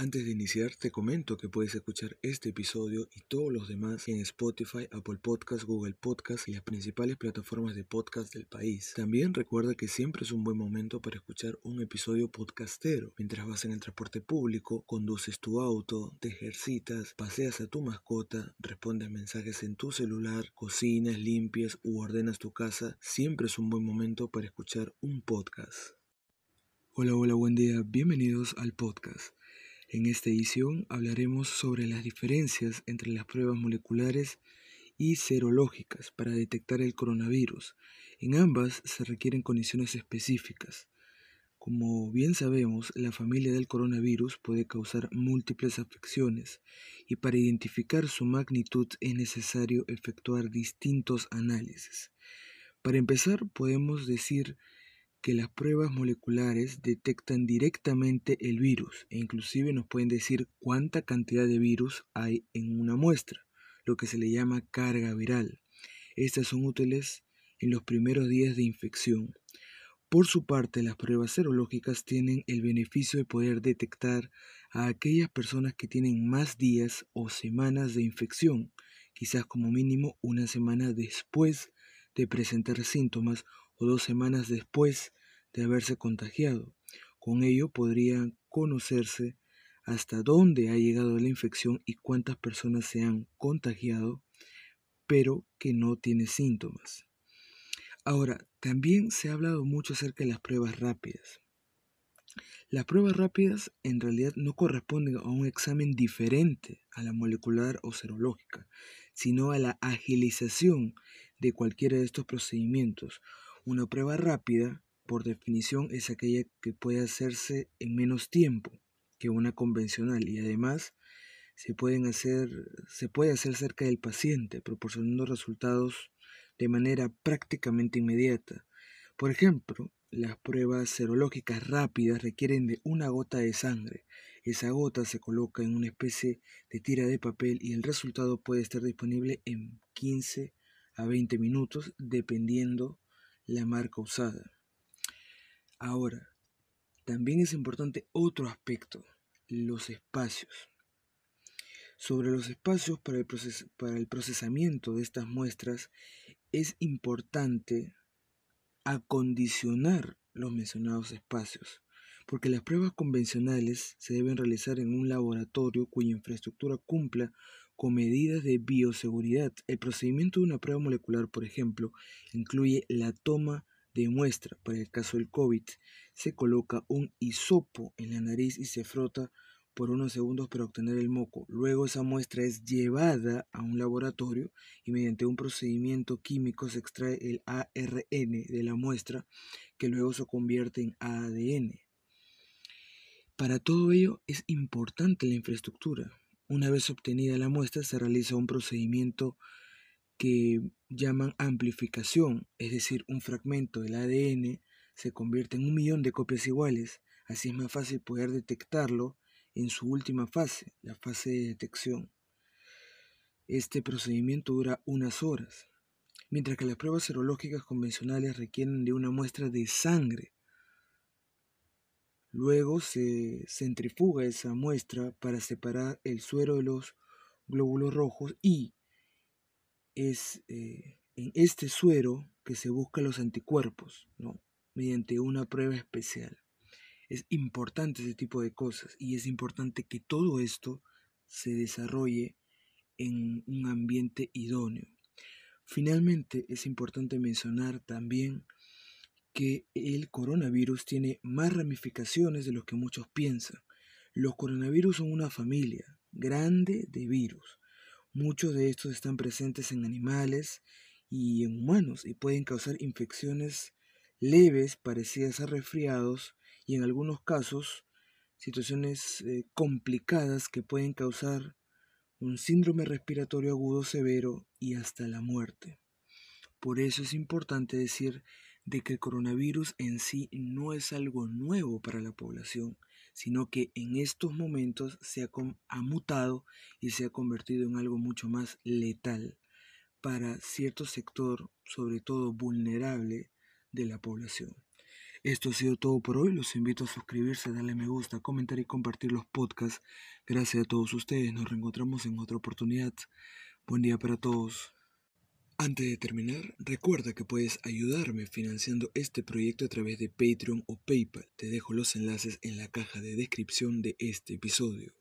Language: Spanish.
Antes de iniciar, te comento que puedes escuchar este episodio y todos los demás en Spotify, Apple Podcasts, Google Podcasts y las principales plataformas de podcast del país. También recuerda que siempre es un buen momento para escuchar un episodio podcastero mientras vas en el transporte público, conduces tu auto, te ejercitas, paseas a tu mascota, respondes mensajes en tu celular, cocinas, limpias u ordenas tu casa. Siempre es un buen momento para escuchar un podcast. Hola, hola, buen día, bienvenidos al podcast. En esta edición hablaremos sobre las diferencias entre las pruebas moleculares y serológicas para detectar el coronavirus. En ambas se requieren condiciones específicas. Como bien sabemos, la familia del coronavirus puede causar múltiples afecciones y para identificar su magnitud es necesario efectuar distintos análisis. Para empezar, podemos decir que las pruebas moleculares detectan directamente el virus e inclusive nos pueden decir cuánta cantidad de virus hay en una muestra, lo que se le llama carga viral. Estas son útiles en los primeros días de infección. Por su parte, las pruebas serológicas tienen el beneficio de poder detectar a aquellas personas que tienen más días o semanas de infección, quizás como mínimo una semana después de presentar síntomas o dos semanas después de haberse contagiado. Con ello podría conocerse hasta dónde ha llegado la infección y cuántas personas se han contagiado, pero que no tiene síntomas. Ahora, también se ha hablado mucho acerca de las pruebas rápidas. Las pruebas rápidas en realidad no corresponden a un examen diferente a la molecular o serológica, sino a la agilización de cualquiera de estos procedimientos una prueba rápida, por definición, es aquella que puede hacerse en menos tiempo que una convencional y además se, pueden hacer, se puede hacer cerca del paciente, proporcionando resultados de manera prácticamente inmediata. Por ejemplo, las pruebas serológicas rápidas requieren de una gota de sangre. Esa gota se coloca en una especie de tira de papel y el resultado puede estar disponible en 15 a 20 minutos dependiendo la marca usada. Ahora, también es importante otro aspecto, los espacios. Sobre los espacios para el, procesamiento de estas muestras, es importante acondicionar los mencionados espacios, porque las pruebas convencionales se deben realizar en un laboratorio cuya infraestructura cumpla con medidas de bioseguridad. El procedimiento de una prueba molecular, por ejemplo, incluye la toma de muestra. Para el caso del COVID, se coloca un hisopo en la nariz y se frota por unos segundos para obtener el moco. Luego esa muestra es llevada a un laboratorio y mediante un procedimiento químico se extrae el ARN de la muestra que luego se convierte en ADN. Para todo ello es importante la infraestructura. Una vez obtenida la muestra se realiza un procedimiento que llaman amplificación, es decir, un fragmento del ADN se convierte en un millón de copias iguales, así es más fácil poder detectarlo en su última fase, la fase de detección. Este procedimiento dura unas horas, mientras que las pruebas serológicas convencionales requieren de una muestra de sangre Luego se centrifuga esa muestra para separar el suero de los glóbulos rojos y es eh, en este suero que se buscan los anticuerpos, ¿no? mediante una prueba especial. Es importante ese tipo de cosas y es importante que todo esto se desarrolle en un ambiente idóneo. Finalmente, es importante mencionar también que el coronavirus tiene más ramificaciones de lo que muchos piensan. Los coronavirus son una familia grande de virus. Muchos de estos están presentes en animales y en humanos y pueden causar infecciones leves parecidas a resfriados y en algunos casos situaciones eh, complicadas que pueden causar un síndrome respiratorio agudo severo y hasta la muerte. Por eso es importante decir de que el coronavirus en sí no es algo nuevo para la población, sino que en estos momentos se ha, mutado y se ha convertido en algo mucho más letal para cierto sector, sobre todo vulnerable, de la población. Esto ha sido todo por hoy. Los invito a suscribirse, darle me gusta, comentar y compartir los podcasts. Gracias a todos ustedes. Nos reencontramos en otra oportunidad. Buen día para todos. Antes de terminar, recuerda que puedes ayudarme financiando este proyecto a través de Patreon o PayPal. Te dejo los enlaces en la caja de descripción de este episodio.